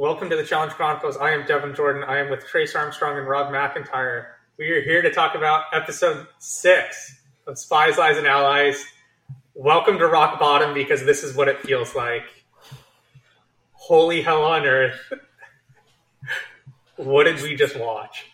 Welcome to the Challenge Chronicles. I am Devin Jordan. I am with Trace Armstrong and Rob McIntyre. We are here to talk about episode six of Spies, Lies, and Allies. Welcome to Rock Bottom because this is what it feels like. Holy hell on earth. what did we just watch?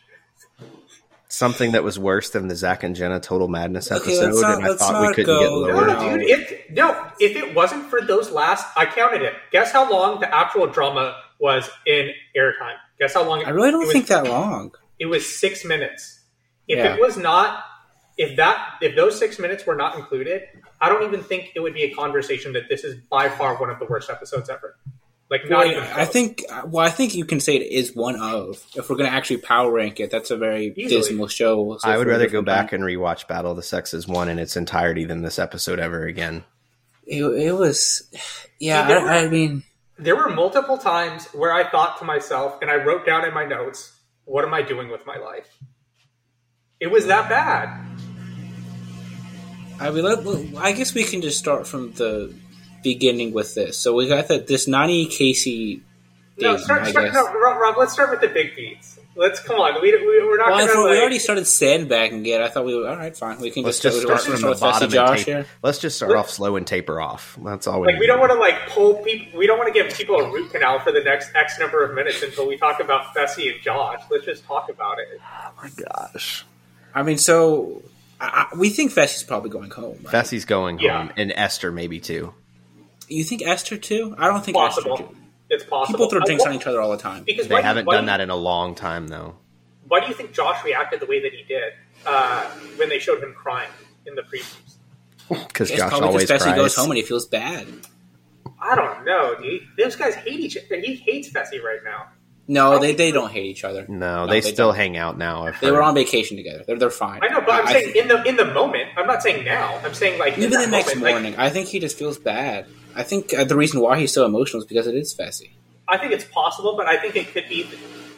Something that was worse than the Zach and Jenna Total Madness episode, let's not- and I thought we couldn't go get lower. No, dude, if no, if it wasn't for those last, I counted it. Guess how long the actual drama was in airtime? Guess how long? I really don't was- think that long. It was six minutes. If Yeah. it was not, if that, if those six minutes were not included, I don't even think it would be a conversation that this is by far one of the worst episodes ever. Like not Well, even. I think. Well, I think you can say it is one of. If we're going to actually power rank it, that's a very Easily. dismal show. So I would rather go different back time. and rewatch Battle of the Sexes one in its entirety than this episode ever again. It, it was. Yeah, See, there were- I, I mean, there were multiple times where I thought to myself, and I wrote down in my notes, "What am I doing with my life?" It was that bad. I mean, let, let- I guess we can just start from the beginning with this. So we got that this Nany Kaycee. No, dating, start, I start, guess. no, Rob, Rob, let's start with the big beats. Let's come on. We, we we're not Well, gonna. we already started sandbagging it, I thought we were All right, fine. We can Let's just, just let's start from the bottom Josh tape- here. Let's just start Let- off slow and taper off. That's all we Like we don't want to like pull people. We don't want to give people a root canal for the next X number of minutes until we talk about Fessy and Josh. Let's just talk about it. Oh my gosh. I mean, so I, I, we think Fessy's probably going home. Right? Fessy's going Yeah. home, and Esther maybe too. You think Esther too? I don't think Possible. Esther too. It's possible. People throw drinks on each other all the time. because They why do you- haven't why done do you- that in a long time, though. Why do you think Josh reacted the way that he did uh, when they showed him crying in the previews? Because It's Josh probably always because Fessy cries. goes home and he feels bad. I don't know, dude. Those guys hate each other. He hates Fessy right now. No, they, they don't hate each other. No, they, they still don't. hang out now. I've They were on vacation together. They're they're fine. I know, but I'm I saying think- in the in the moment. I'm not saying now. I'm saying like in even that the next moment, like, morning, I think he just feels bad. I think uh, the reason why he's so emotional is because it is Fessy. I think it's possible, but I think it could be.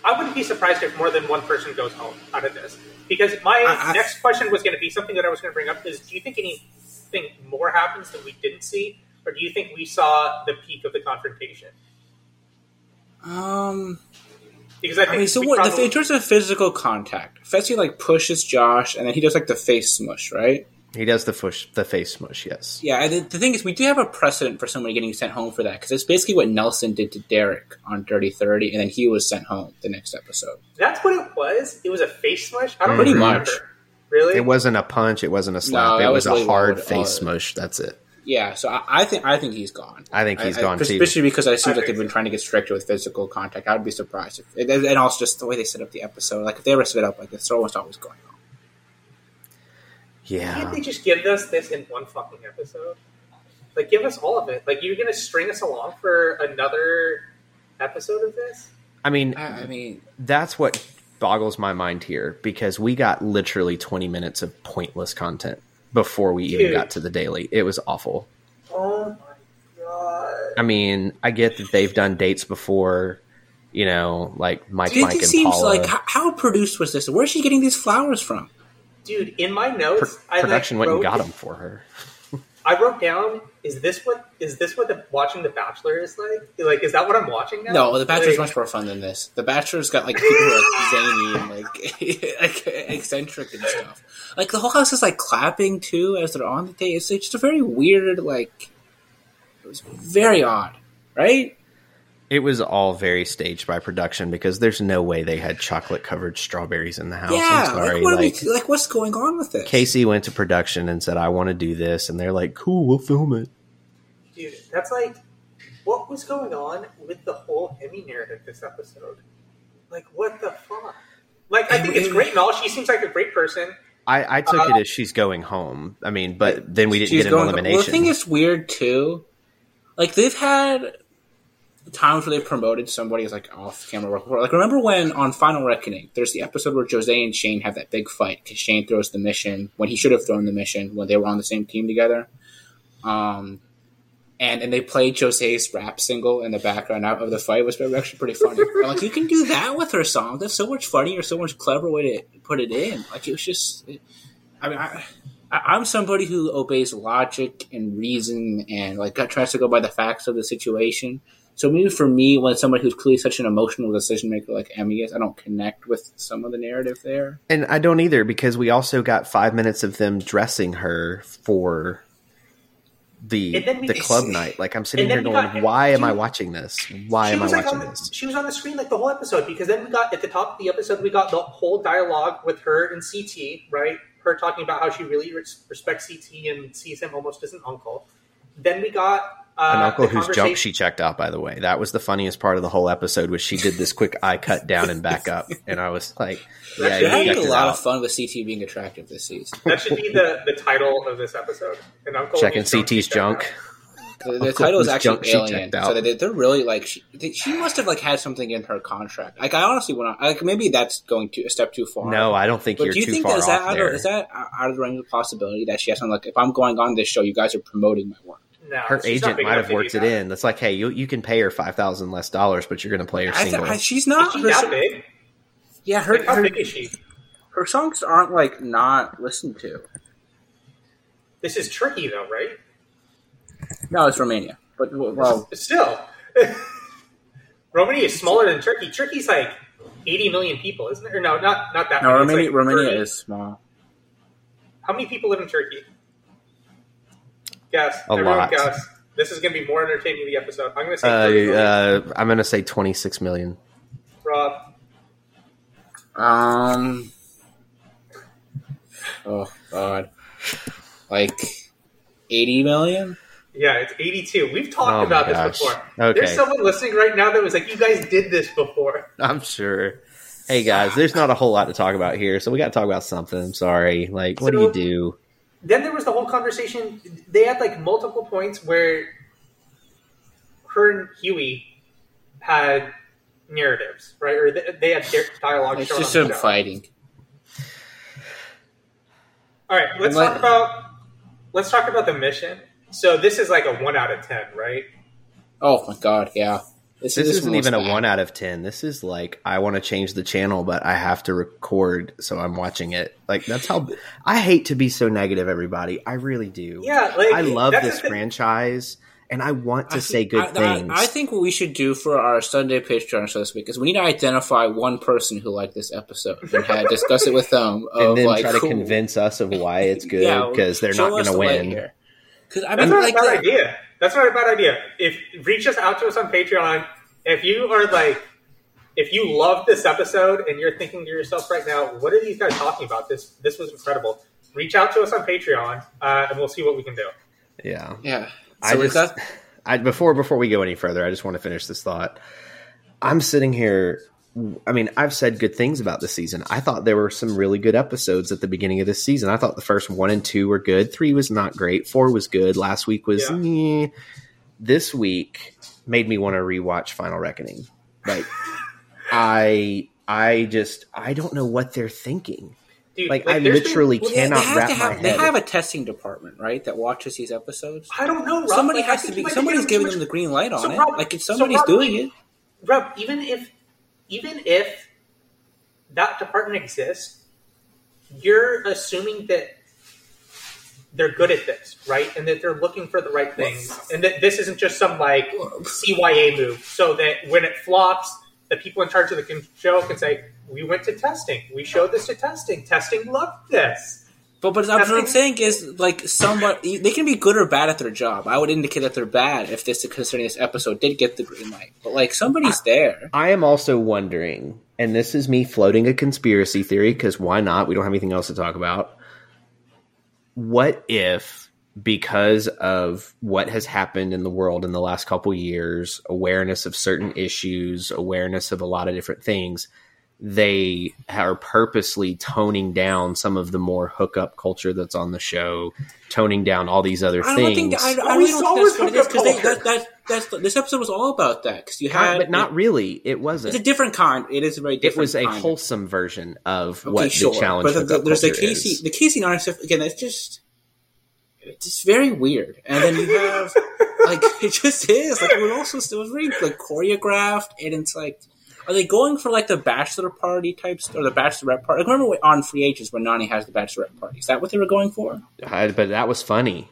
I wouldn't be surprised if more than one person goes home out of this. Because my I- I- next question was going to be something that I was going to bring up is: Do you think anything more happens that we didn't see, or do you think we saw the peak of the confrontation? Um, Because I think I mean, so what? probably- in terms of physical contact, Fessy like pushes Josh, and then he does like the face smush, right? He does the push, the face smush. Yes. Yeah, the, the thing is, we do have a precedent for somebody getting sent home for that because it's basically what Nelson did to Derek on Dirty Thirty, and then he was sent home the next episode. that's what it was. It was a face smush. I don't Pretty remember. much. Really? It wasn't a punch. It wasn't a slap. that it was, was really a hard loud. face Uh, smush. That's it. Yeah, so I, I think I think he's gone. I think he's I- gone, I, too. Especially because it seems I like they've been trying to get stricter with physical contact. I would be surprised if, and and also just the way they set up the episode. Like if they ever set it up like this, they're almost always going on. Can't they just give us this in one fucking episode? Like, give us all of it. Like, you're gonna string us along for another episode of this? I mean, I, I mean, that's what boggles my mind here because we got literally 20 minutes of pointless content before we even got to the daily. It was awful. Oh my god! I mean, I get that they've done dates before, you know, like Mike, it Mike, just and seems Paula. like how, how produced was this? Where's she getting these flowers from? Dude, in my Pro- notes, I production like, went and got them for her. I wrote down: Is this what is this what the, watching The Bachelor is like? Like, is that what I'm watching now? No, The Bachelor's Like, much more fun than this. The Bachelor's got like people who are like zany and like like eccentric and stuff. Like the whole house is like clapping too as they're on the date. It's, it's just a very weird, like it was very odd, right? It was all very staged by production because there's no way they had chocolate covered strawberries in the house. yeah, I'm sorry. like what Like, we, like what's going on with this? Kaycee went to production and said, I want to do this. And they're like, cool, we'll film it. dude, that's like what was going on with the whole Emy narrative this episode. Like, what the fuck? Like, I think it's great and all. She seems like a great person. I, I took Uh, it as she's going home. I mean, but then we didn't get an going- elimination. Well, the thing is weird too. Like they've had times where they promoted somebody as like off camera work. Like remember when on Final Reckoning, there's the episode where Jose and Shane have that big fight because Shane throws the mission when he should have thrown the mission when they were on the same team together. Um, and and they played Jose's rap single in the background out of the fight, which was actually pretty funny. I'm like, you can do that with her song. That's so much funnier, so much clever way to put it in. Like it was just, I mean, I- I'm somebody who obeys logic and reason and like tries to go by the facts of the situation. So maybe for me, when somebody who's clearly such an emotional decision maker like Emy is, I don't connect with some of the narrative there. And I don't either because we also got five minutes of them dressing her for the And then we- the club night. Like I'm sitting here going, got- why am she- I watching this? Why am I was like watching on, this? She was on the screen like the whole episode because then we got at the top of the episode we got the whole dialogue with her and CT, right? Her talking about how she really res- respects CT and sees him almost as an uncle. Then we got An uh, uncle the whose conversation- jump she checked out, by the way. That was the funniest part of the whole episode. Was she did this quick eye cut down and back up, and I was like, "Yeah, you having a lot out." of fun with CT being attractive this season. That should be the, the title of this episode. An uncle Checking whose jump she CT's junk. The, the title is actually junk Alien, so they, they're really like she, they, she must have like had something in her contract. Like I honestly want to like maybe that's going to a step too far. No, I don't think But you're do you too think far that is that out of, is that out of the range of possibility that she has something like if I'm going on this show, you guys are promoting my work? No, her agent might have worked it that. in. That's like, hey, you you can pay her five thousand less dollars, but you're going to play her I th- single. I, she's Is not. she Her, that big? yeah, her, Like, how her, big is she? her songs aren't like not listened to. This is Turkey, though, right? No, it's Romania, but well, Still, Romania is smaller than Turkey. Turkey's like 80 million people, isn't it? Or no, not not that. no, many. Romania, like Romania 30. is small. How many people live in Turkey? Guess. A Everyone lot. guess. This is going to be more entertaining the episode. I'm going to say uh, uh, I'm going to say twenty six million. Rob. Um. Oh God, like eighty million. Yeah, it's 82. We've talked Oh my about gosh. this before. Okay. There's someone listening right now that was like, "You guys did this before." I'm sure. Hey guys, there's not a whole lot to talk about here, so we got to talk about something. I'm sorry. Like, what do you do? Then there was the whole conversation. They had like multiple points where her and Hughie had narratives, right? Or they, they had their dialogue. It's just them fighting. All right, let's talk about let's talk about the mission. So this is like a one out of ten, right? Oh my God, yeah. This, This, this isn't one was even a one out of ten. This is like I want to change the channel, but I have to record, so I'm watching it. Like that's how I hate to be so negative. Everybody, I really do. Yeah, like I love this the franchise, and I want to I say think- good I, I- things. I, think what we should do for our Sunday Patreon show this week is we need to identify one person who liked this episode and have, discuss it with them. Of and then like, try to who- convince us of why it's good Yeah, because they're not going to win. here. Because I That's mean, not like, a bad the- idea. That's not a bad idea. If reach us out to us on Patreon, if you are like, if you love this episode and you're thinking to yourself right now, what are these guys talking about? This this was incredible. Reach out to us on Patreon, uh, and we'll see what we can do. Yeah, yeah. I So we've just, got I before before we go any further, I just want to finish this thought. I'm sitting here. I mean, I've said good things about the season. I thought there were some really good episodes at the beginning of this season. I thought the first one and two were good. Three was not great. Four was good. Last week was. Yeah. eh. This week made me want to rewatch Final Reckoning. Like, I, I just, I don't know what they're thinking. Dude, Like, I there's been- literally well, cannot they have wrap to have, my They head. have a testing department, right, that watches these episodes. I don't know. Rob. Somebody Like, has to be. Somebody's giving giving them the green light on So, it. Rob- like, if so, somebody's Rob, doing it. Rob, even if even if that department exists, you're assuming that they're good at this, right? And that they're looking for the right things, and that this isn't just some like CYA move, so that when it flops, the people in charge of the show can say, "We went to testing. We showed this to testing. Testing loved this." But but what I'm saying is like somebody they can be good or bad at their job. I would indicate that they're bad if this concerning this episode did get the green light. But like somebody's there. I am also wondering, and this is me floating a conspiracy theory because why not? We don't have anything else to talk about. What if, because of what has happened in the world in the last couple years, awareness of certain issues, awareness of a lot of different things, they are purposely toning down some of the more hookup culture that's on the show, toning down all these other I things. don't think I, I really don't saw think that's what it is because hookup that, that, that's this episode was all about that because you Kind- had but not really. It wasn't. It's a different kind. It is a very it was a kind. wholesome version of Okay, what sure. the challenge But the, hookup there's the culture Kaycee, is. the Kaycee Nany stuff again. It's just, it's just very weird. And then you have like it just is like it was also it was very like choreographed, and it's like Are they going for like the bachelor party types or the bachelorette party? Like remember on Free Agents when Nany has the bachelorette party? Is that what they were going for? I- but that was funny.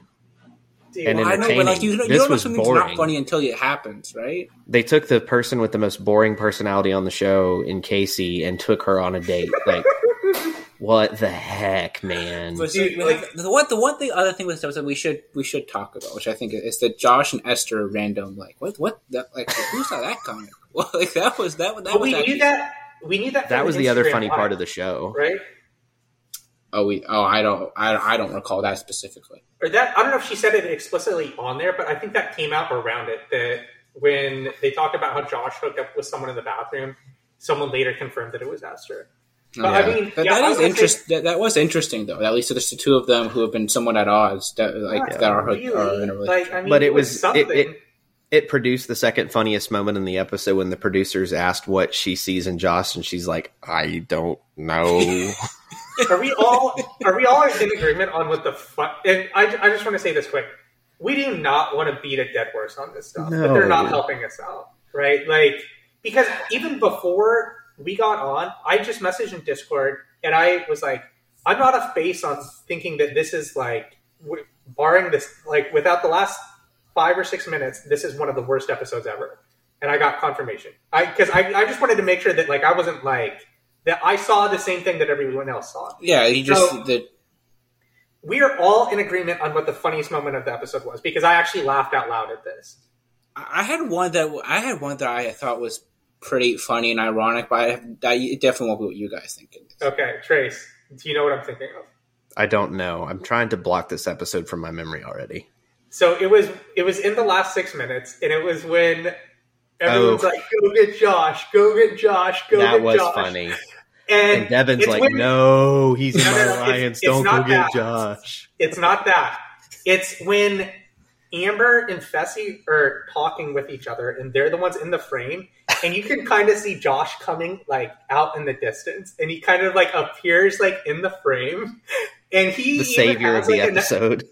Dude, And well, in- I know, but like you, you This don't know was something's boring. not funny until it happens, right? They took the person with the most boring personality on the show in Kaycee and took her on a date. Like, what the heck, man? But Dude, like- the one, the one thing, other thing with this episode we should we should talk about, which I think is that Josh and Esther are random. Like what what that like who saw that coming? Well, like that was that that but was we actually, knew that. We knew that. That was the other funny Live, part of the show. right? Oh, we oh I don't I, I don't recall that specifically. Or that I don't know if she said it explicitly on there, but I think that came out around it. That when they talked about how Josh hooked up with someone in the bathroom, someone later confirmed that it was Esther. But I mean, that, yeah, that I is would say- That, that was interesting though. At least there's the two of them who have been somewhat at odds. That like Not that are, really. are in a relationship. Like, I mean, But it it was was- something. it- it- It produced the second funniest moment in the episode when the producers asked what she sees in Josh, and she's like, "I don't know." are we all are we all in agreement on what the fuck? And I, I just want to say this quick: we do not want to beat a dead horse on this stuff, but they're not helping us out, right? Like because even before we got on, I just messaged in Discord and I was like, I'm not a face on thinking that this is like, barring this, like without the last five or six minutes, this is one of the worst episodes ever. And I got confirmation. I because I, I just wanted to make sure that like I wasn't like that I saw the same thing that everyone else saw. yeah, he just So- the We are all in agreement on what the funniest moment of the episode was because I actually laughed out loud at this. I had one that I had one that I thought was pretty funny and ironic, but I, I it definitely won't be what you guys think. Okay, Trace, do you know what I'm thinking of? I don't know. I'm trying to block this episode from my memory already. So it was it was in the last six minutes, and it was when everyone's Oh. like, "Go get Josh! Go get Josh! Go that get Josh!" That was funny. And, And Devin's like, when- "No, he's in my alliance. Don't go not get that. Josh." It's not that. It's when Amber and Fessy are talking with each other, and they're the ones in the frame, and you can kind of see Josh coming like out in the distance, and he kind of like appears like in the frame, and he The savior has, of the like, episode.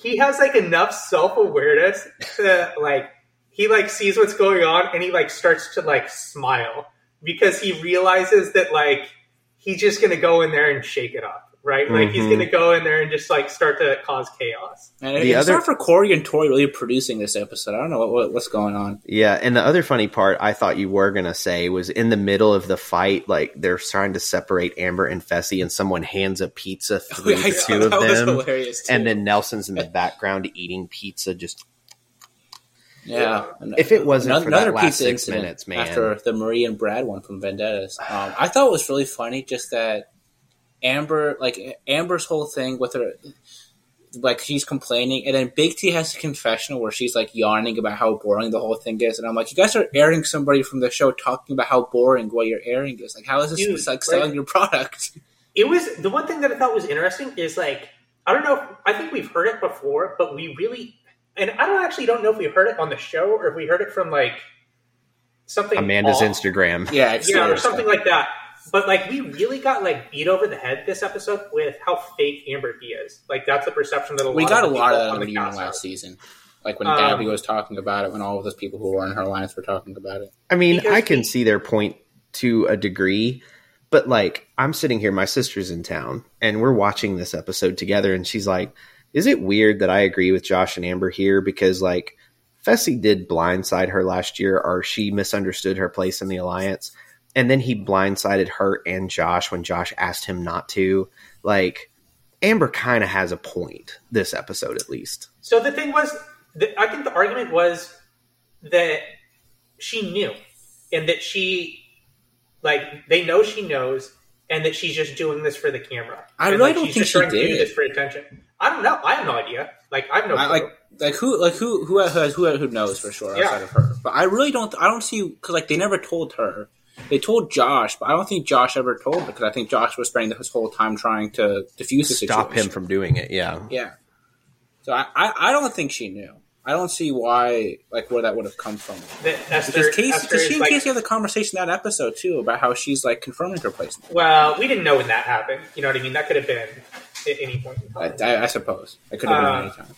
He has like enough self awareness to like he like sees what's going on, and he like starts to like smile because he realizes that like he's just gonna go in there and shake it up. Right, like he's Mhm. gonna go in there and just like start to cause chaos. And The it's other- not for Corey and Tori really producing this episode. I don't know what, what what's going on. Yeah, and the other funny part I thought you were gonna say was in the middle of the fight, like they're trying to separate Amber and Fessy, and someone hands a pizza through I the saw- two of was them, hilarious. Too. and then Nelson's in the background eating pizza. Just yeah, If it wasn't Another- for that another last six minutes, man. after the Marie and Brad one from Vendettas, um, I thought it was really funny. Just that Amber, like Amber's whole thing with her, like she's complaining, and then Big T has a confessional where she's like yawning about how boring the whole thing is, and I'm like, you guys are airing somebody from the show talking about how boring what you're airing is. Like, how is this Dude, like selling right. your product? It was the one thing that I thought was interesting is like I don't know. If, I think we've heard it before, but we really and I don't actually don't know if we heard it on the show or if we heard it from like something Amanda's off. Instagram. Yeah, it's yeah, or something like that. But like we really got like beat over the head this episode with how fake Amber B is. Like that's the perception that a lot of people. we got a of the lot of that on in the the union cast last have. season. Like when Um, Gabby was talking about it, when all of those people who were in her alliance were talking about it. I mean, Because I can we- see their point to a degree, but like I'm sitting here, my sister's in town, and we're watching this episode together, and she's like, "Is it weird that I agree with Josh and Amber here because like Fessy did blindside her last year, or she misunderstood her place in the alliance, and then he blindsided her and Josh when Josh asked him not to. Like Amber kind of has a point this episode, at least. So the thing was, the, I think the argument was that she knew, and that she, like, they know she knows, and that she's just doing this for the camera. I really like, don't she's think just she trying to do did. this for attention. I don't know. I have no idea. Like, I have no. I, clue. like like who like who who has who who knows for sure Yeah. outside of her. But I really don't. I don't see because like they never told her. They told Josh, but I don't think Josh ever told because I think Josh was spending his whole time trying to defuse the situation. Stop situation. him from doing it. Yeah. Yeah. So I, I I don't think she knew. I don't see why like where that would have come from. that Esther, Because Kaycee, Esther because she and like, Kaycee had the conversation in that episode too about how she's like confirming her placement. well, we didn't know when that happened. You know what I mean? That could have been at any point in I, time. I, I suppose it could have been Uh, any time.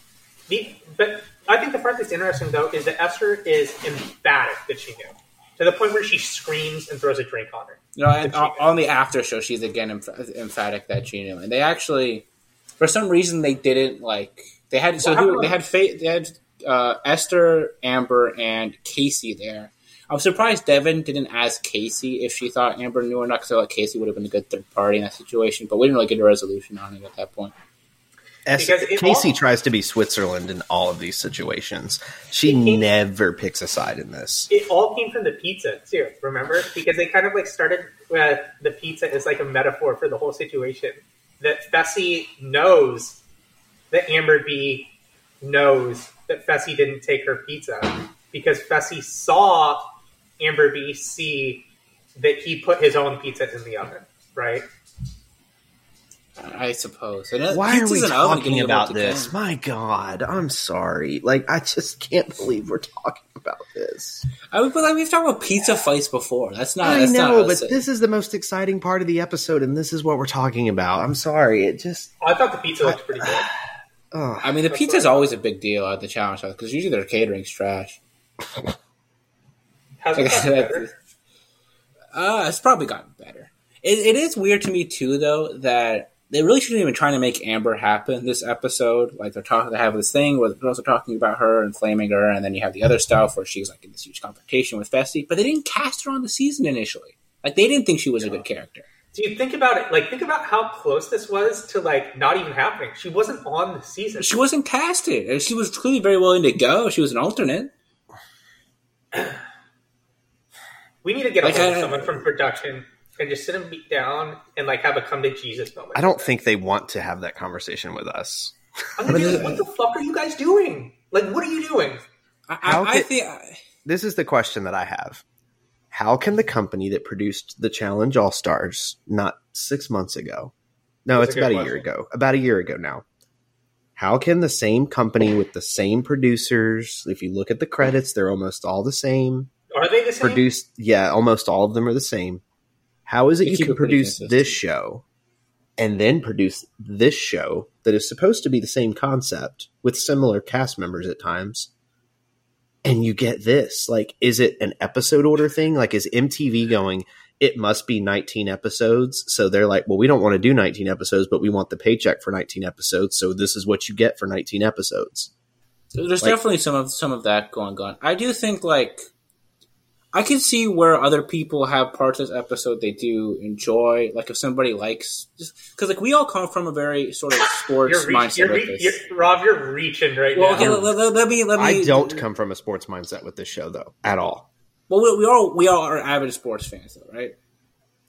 The, but I think the part that's interesting though is that Esther is emphatic that she knew. To the point where she screams and throws a drink on her. You know, and on on the after show, she's again emph- emphatic that she knew, and they actually, for some reason, they didn't like. They had so Well, who, they had Fa- they had uh, Esther, Amber, and Kaycee there. I'm surprised Devin didn't ask Kaycee if she thought Amber knew or not, because I thought Kaycee would have been a good third party in that situation. But we didn't really get a resolution on it at that point. S- Kaycee all- tries to be Switzerland in all of these situations. She it- never picks a side in this. It all came from the pizza too. Remember, because they kind of like started with the pizza is like a metaphor for the whole situation. That Fessy knows that Amber B knows that Fessy didn't take her pizza because Fessy saw Amber B see that he put his own pizza in the oven, right? I suppose. And, uh, Why are we talking about this? can. My God, I'm sorry. Like, I just can't believe we're talking about this. I mean, but like, we've talked about pizza fights before. That's not. I that's know, not but us. this is the most exciting part of the episode, and this is what we're talking about. I'm sorry. It just. I thought the pizza looked pretty good. Oh. I mean, the pizza is always a big deal at the challenge house because usually their catering's trash. Has it gotten better? Uh, it's probably gotten better. It, it is weird to me too, though, that they really shouldn't even trying to make Amber happen this episode. Like they're talking, they have this thing where the girls are talking about her and flaming her, and then you have the other stuff where she's like in this huge confrontation with Fessy. But they didn't cast her on the season initially. Like they didn't think she was a good character. Do you think about it? Like, think about how close this was to like not even happening. She wasn't on the season. She wasn't casted, and she was clearly very willing to go. She was an alternate. We need to get Like, a hold of I- someone from production and just sit them down and like have a come to Jesus moment. I don't think they want to have that conversation with us. I'm gonna be like, what the fuck are you guys doing? Like, what are you doing? I, I, I could- think. This is the question that I have. How can the company that produced the Challenge All Stars not six months ago? No, That's it's a good about a year ago. About a year ago now. How can the same company with the same producers, if you look at the credits, they're almost all the same, Are they the same? produced yeah almost all of them are the same how is it They you can produce this show and then produce this show that is supposed to be the same concept with similar cast members at times and you get this? Like is it an episode order thing? Like is mtv going it must be 19 episodes so they're like well we don't want to do 19 episodes but we want the paycheck for 19 episodes so this is what you get for 19 episodes. There's Like- definitely some of some of that going on. I do think like I can see where other people have parts of this episode they do enjoy. Like if somebody likes, because like we all come from a very sort of sports You're, reach, mindset you're, with re- this. you're Rob. You're reaching right well, now. okay, let, let- let me let me. i don't come from a sports mindset with this show though at all Well, we, we all we all are avid sports fans, though, right?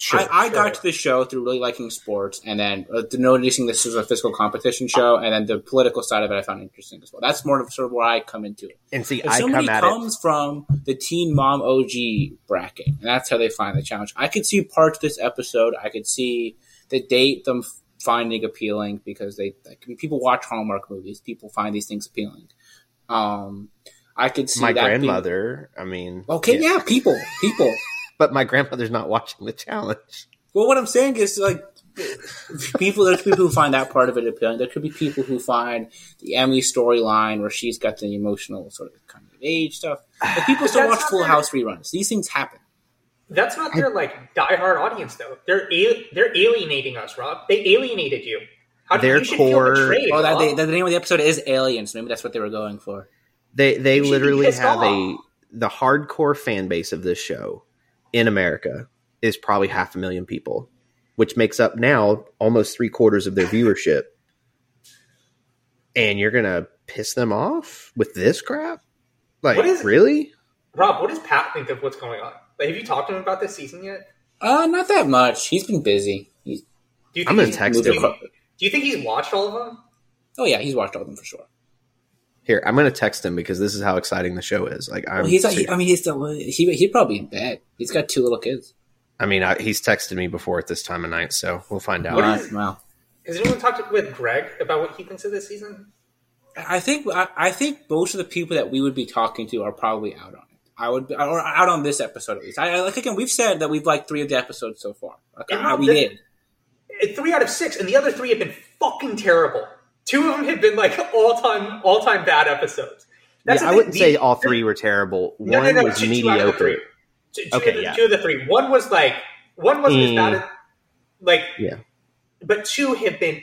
Sure I, I sure. got to the show through really liking sports, and then uh, noticing this was a physical competition show, and then the political side of it I found interesting as well. That's more of sort of where I come into it. and see If i somebody come at it comes from the Teen Mom OG bracket, and that's how they find the challenge, I could see parts of this episode. I could see the date them finding appealing because they like, people watch Hallmark movies. People find these things appealing. Um, I could see my that being- grandmother i mean okay, yeah. people, people. But my grandmother's not watching the challenge Well, what I'm saying is like people. There's people who find that part of it appealing. There could be people who find the Emy storyline where she's got the emotional sort of coming of age stuff. But people still watch Full fair. House reruns. These things happen. That's not their like diehard audience though. They're al- they're alienating us, Rob. They alienated you. How do Their you core- feel betrayed? Oh, that, Rob. they, the name of the episode is Aliens. Maybe that's what they were going for. they they You should be literally pissed have a the hardcore fan base of this show in america is probably half a million people which makes up now almost three quarters of their viewership and you're gonna piss them off with this crap like What is- really Rob, what does Pat think of what's going on? Like, have you talked to him about this season yet? Uh, not that much. He's been busy. He's, Do you think I'm gonna he's- text do him. you, do you think he's watched all of them? oh yeah, he's watched all of them for sure. Here i'm gonna text him because this is how exciting the show is like i'm Well, he's. ser- I mean, he's still. He he'd probably in bed. He's got two little kids. I mean I, he's texted me before at this time of night so we'll find out What Wow. is- wow. Has anyone talked with Greg about what he thinks of this season? I think I, I think most of the people that we would be talking to are probably out on it. I would be, or out on this episode at least. I, I like again. We've said that we've liked three of the episodes so far. Like, And we the- did. Three out of six, and the other three have been fucking terrible. Two of them have been like all time all time bad episodes. yeah, the I wouldn't the- say all three were terrible. No, One no, no, was two- two out of the mediocre. Two, two Okay, of the, yeah. two of the three. One was like one wasn't as Mm. bad as like Yeah. but two have been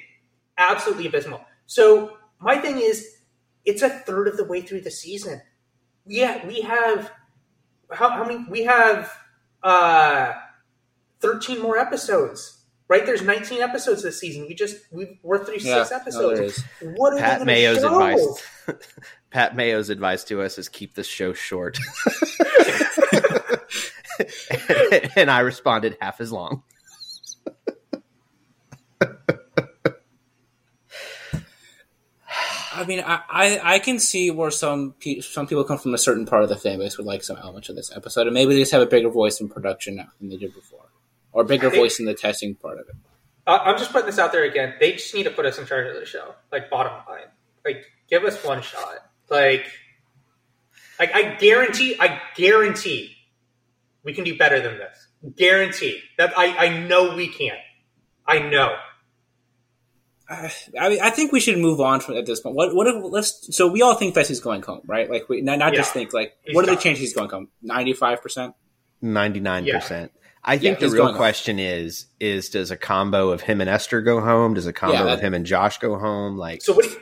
absolutely abysmal. So my thing is, it's a third of the way through the season. Yeah, we have how, how many? We have uh, thirteen more episodes. Right? There's 19 episodes this season. We just we, we're through Yeah, six episodes. there is. what are Pat Mayo's gonna show? advice. Pat Mayo's advice to us is keep this show short. and I responded half as long. I mean, I, I, I can see where some pe- some people come from a certain part of the fan base would like some elements of this episode, and maybe they just have a bigger voice in production now than they did before, or bigger think- voice in the testing part of it. I- I'm just putting this out there again. They just need to put us in charge of the show. Like bottom line, like give us one shot. Like, like I guarantee, I guarantee, we can do better than this. Guarantee that I I know we can. I know. I, I mean, I think we should move on from at this point. What what if let's so we all think Fessy's going home, right? Like we not, not just think like He's what are the chances he's going home? Ninety five percent. 99%. I think he's the real question is is does a combo of him and Esther go home? Does a combo Yeah, that- of him and Josh go home? Like So what? You,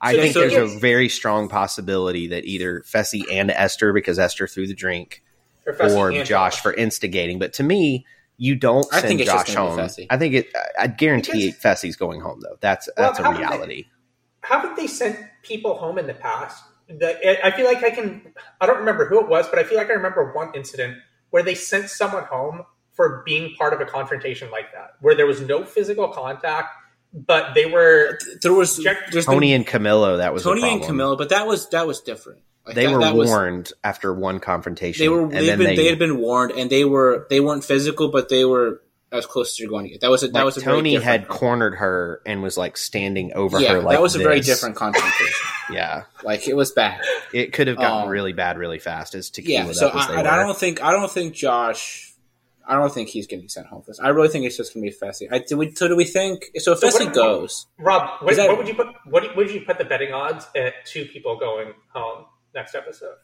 I so- think so there's here's- a very strong possibility that either Fessy and Esther because Esther threw the drink Professor or Angela. Josh for instigating. But to me, you don't I send think it's Josh home. I think it. I guarantee Because- Fessy's going home though. That's Well, that's how a did they- reality. haven't they sent people home in the past? The, I feel like I can. I don't remember who it was, but I feel like I remember one incident where they sent someone home for being part of a confrontation like that, where there was no physical contact, but they were. There was Check- Tony been, and Camila. That was the Tony and Camila, but that was that was different. Like, They that, were that was- warned after one confrontation. they were and they'd then been, they, they, had been warned, and they were they weren't physical, but they were as close as you're going to get. That was a, that like, was a Tony different- had cornered her and was like standing over yeah, her. Like that was a very different confrontation. Yeah, like it was bad. it could have gotten Um, really bad really fast. As tequila Yeah, so up as they I, and I don't think I don't think Josh. I don't think he's getting sent home for this. I really think it's just going to be Fessy. I, do we, so do we think? So if So Fessy if- goes, Rob, what, Is that- what would you put? What would you put the betting odds at two people going home next episode?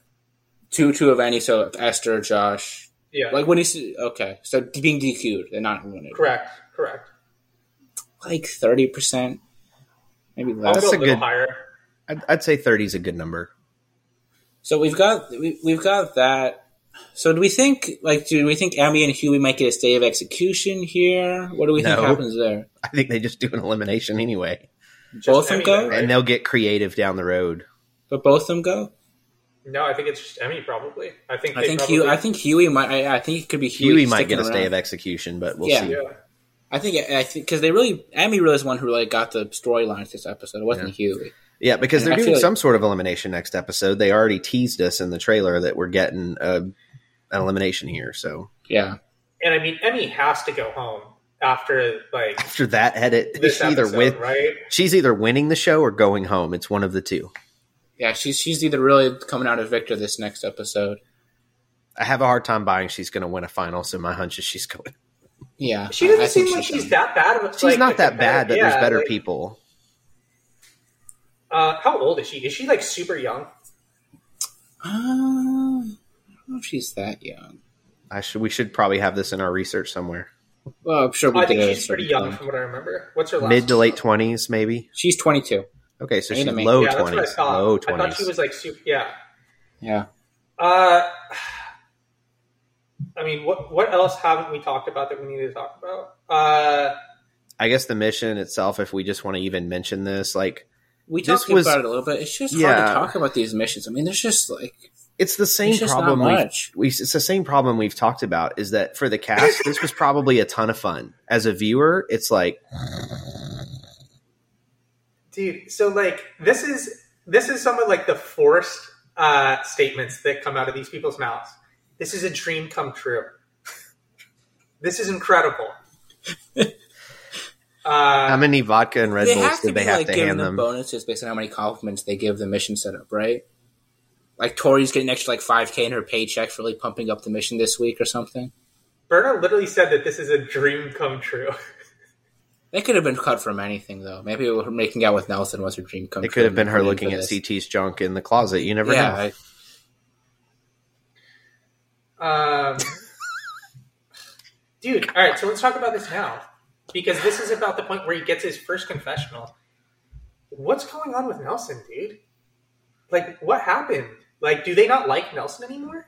two two of any, so Esther, Josh, Yeah, like when he's okay, so being DQ'd, they're not eliminated. correct, correct. Like thirty percent, maybe less. That's a a little good- higher. I'd, I'd say thirty is a good number. So we've got we, we've got that. So do we think like do we think Emy and Hughie might get a stay of execution here? What do we think No. happens there? I think they just do an elimination anyway, Just Both of them go? then, right? and they'll get creative down the road. But both of them go. No, I think it's just Emy probably. I think. I think probably, Hughie. I think Hughie might. I, I think it could be Hughie. Hughie might sticking get a stay of execution, but we'll Yeah. see. Yeah. I think. I think because they really Emy really is one who like got the storylines this episode. It wasn't Hughie. Yeah, because And they're I doing feel like- some sort of elimination next episode. They already teased us in the trailer that we're getting a, an elimination here. So Yeah. And I mean, Emy has to go home after like after that edit, this she's either episode, with right? she's either winning the show or going home. It's one of the two. Yeah. She's she's either really coming out of victor this next episode. I have a hard time buying she's going to win a final, so my hunch is she's going. Yeah. She doesn't I seem like she's done. that bad. Of a, She's like, not a that bad, That competitor. there's better like, people. Uh, how old is she? Is she like super young? Uh, I don't know if she's that young. I should we should probably have this in our research somewhere. Well, I'm sure we I did think she's pretty young point. from what I remember. What's her last Mid to late twenties, maybe. She's 22. Okay, so she's it me? low Yeah, that's what I twenties. thought. I thought she was like super. Yeah. Yeah. Uh, I mean, what what else haven't we talked about that we need to talk about? Uh, I guess the mission itself, if we just want to even mention this, like We talked was- about it a little bit. It's just hard to talk about these missions. I mean, there's just like it's the same It's just not problem we've, we it's the same problem we've talked about is that for the cast this was probably a ton of fun as a viewer it's like dude, so like this is this is some of like the forced uh, statements that come out of these people's mouths. This is a dream come true. this is incredible. how Uh, many vodka and red they bulls have to did they have like to hand them them bonuses based on how many compliments they give the mission setup, right? Like Tori's getting an extra like 5k in her paycheck for like pumping up the mission this week or something. Berna literally said that this is a dream come true. They could have been cut from anything though. Maybe her making out with Nelson was her dream come it true. It could have been her looking at this. ct's junk in the closet you never Yeah, know I, Um, dude. All right, so let's talk about this now because this is about the point where he gets his first confessional. What's going on with Nelson, dude? Like, what happened? Like, do they not like Nelson anymore?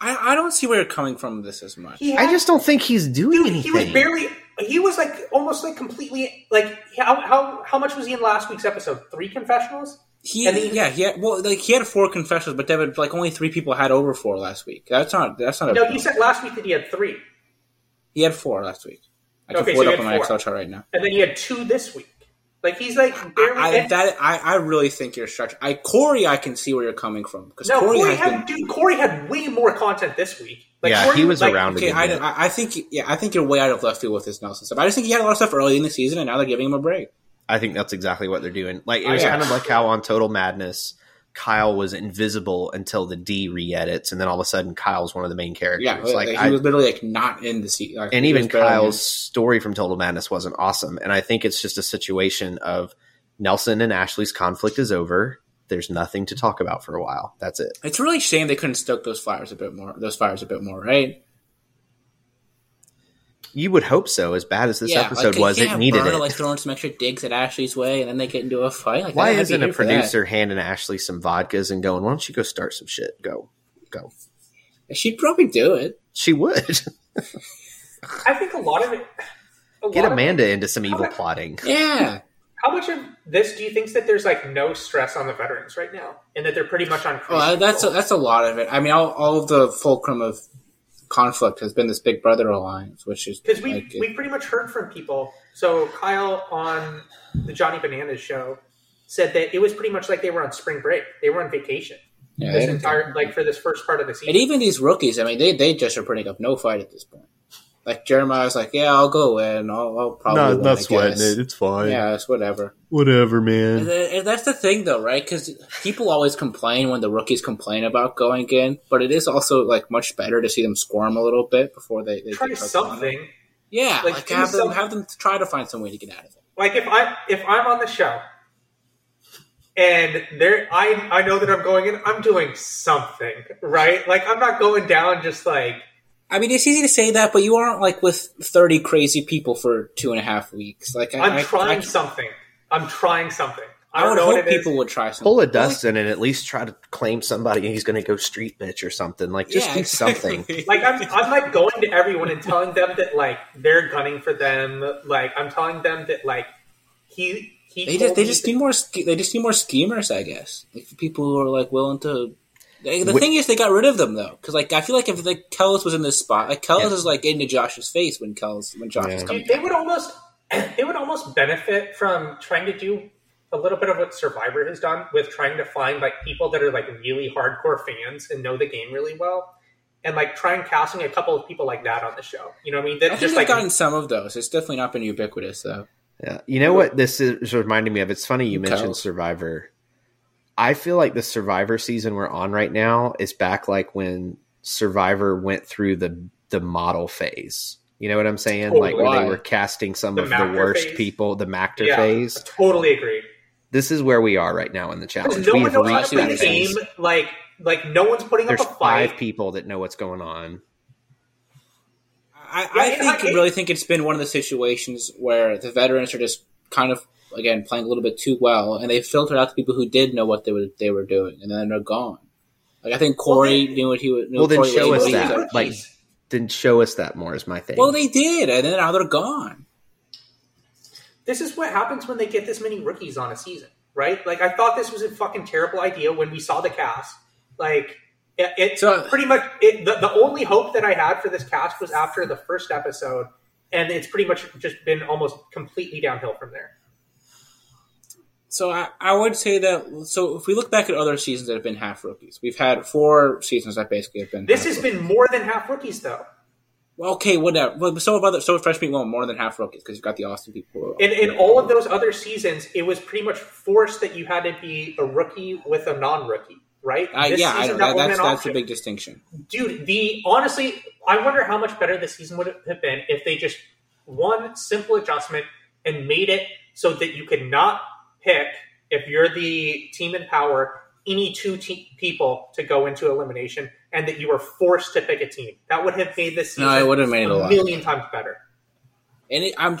I, I don't see where you're coming from this as much. He I just don't think he's doing dude, anything. he was barely. He was like almost like completely like how how how much was he in last week's episode? Three confessionals. He, And he- yeah, he had, well, like he had four confessions, but David, like only three people had over four last week. That's not that's not. A, No, he said last week that he had three, he had four last week. I can Okay, pull so it up on my. Excel chart right now. and then you had two this week. Like he's like barely. I, and- that I, I really think you're stretching. I Corey, I can see where you're coming from because no, Corey, Corey, had been. dude. Corey had way more content this week. Like, Yeah, Corey he was like, around Okay, a I. I I think yeah, I think you're way out of left field with this Nelson stuff. I just think he had a lot of stuff early in the season, and now they're giving him a break. I think that's exactly what they're doing. Like it Oh, was yeah. kind of like how on Total Madness, Kyle was invisible until the D re-edits, and then all of a sudden Kyle's one of the main characters. Yeah, like like, I, he was literally like not in the seat. Like, and even. Kyle's story from Total Madness wasn't awesome. And I think it's just a situation of Nelson and Ashley's conflict is over. There's nothing to talk about for a while. That's it. It's really shame they couldn't stoke those fires a bit more. Those fires a bit more, right? You would hope so. As bad as this episode like, was, you it can't needed Berna, it. like throwing some extra digs at Ashley's way, and then they get into a fight. Like, Why isn't a here for that. producer handing Ashley some vodkas and going, "Why don't you go start some shit? Go, go." She'd probably do it. She would I think a lot of it. A get lot of- Amanda into some evil Okay. plotting. Yeah. how much of this do you think that there's like no stress on the veterans right now, and that they're pretty much on? cruise Well, that's a, that's a lot of it. I mean, all, all of the fulcrum of conflict has been this Big Brother alliance, which is Because we like, we pretty much heard from people. So Kyle on the Johnny Bananas show said that it was pretty much like they were on spring break. They were on vacation yeah, this entire like for this first part of the season, and even these rookies. I mean, they they just are putting up no fight at this point. Like Jeremiah's like, yeah, I'll go in. I'll, I'll probably win, I guess. It's fine. Yeah, it's whatever. Whatever, man. th- and that's the thing, though, right? Because people always complain when the rookies complain about going in, but it is also like much better to see them squirm a little bit before they, they Try get on something. Yeah, Like, like, do have them have them try to find some way to get out of it. Like if I if I'm on the show and there I I know that I'm going in, I'm doing something, right? Like I'm not going down just like I mean, it's easy to say that, but you aren't like with thirty crazy people for two and a half weeks. Like I, I'm trying I, something. I'm trying something. I I don't would know what hope it is. people would try something. Pull a Well, like, Dustin and at least try to claim somebody and he's going to go street bitch or something. Like, just yeah, do exactly. something. like I'm, I'm like going to everyone and telling them that like they're gunning for them. Like I'm telling them that like he he. They just they just that- need more. They just need more schemers, I guess. Like people who are like willing to. They- The Wh- thing is, they got rid of them though, because like I feel like if like Kellis was in this spot, like Kellis Yeah. is like into Josh's face when Kellis when Josh is coming. Dude, they would almost they would almost benefit from trying to do a little bit of what Survivor has done with trying to find like people that are like really hardcore fans and know the game really well. And like trying casting a couple of people like that on the show. You know what I mean? I That think just they've like gotten some of those. It's definitely not been ubiquitous though. Yeah. You know what this is reminding me of? It's funny you Okay. mentioned Survivor. I feel like the Survivor season we're on right now is back like when Survivor went through the the model phase. You know what I'm saying? Totally. Like where Why? they were casting some The of the worst phase? people, the Mactor yeah, phase. I totally agree. This is where we are right now in the challenge. No We one have knows how to play the phase. game. Like like no one's putting There's up a fight. five people that know what's going on. I, I and think I- really think it's been one of the situations where the veterans are just kind of again playing a little bit too well, and they filtered out the people who did know what they were they were doing, and then they're gone. Like I think Corey they- knew what he was. Knew Well, then show us doing. that. Like, then show us that more is my thing. Well, they did, and then now they're gone. this is what happens when they get this many rookies on a season, right? Like I thought this was a fucking terrible idea when we saw the cast. Like it, it So- pretty much it, the, the only hope that I had for this cast was after the first episode, and it's pretty much just been almost completely downhill from there. So I, I would say that. So if we look back at other seasons that have been half rookies, we've had four seasons that basically have been. This has rookies. been more than half rookies, though. Well, okay, whatever. Well, so have other so have freshman well more than half rookies because you've got the Austin people. In, in all of those other seasons, it was pretty much forced that you had to be a rookie with a non-rookie, right? Uh, yeah, I season, know, wasn't that, that's that's option. big distinction. dude the honestly i wonder how much better the season would have been if they just one simple adjustment and made it so that you could not pick if you're the team in power any two te- people to go into elimination and that you were forced to pick a team. That would have made this season No, it would have made it a a lot. million times better. And it, I'm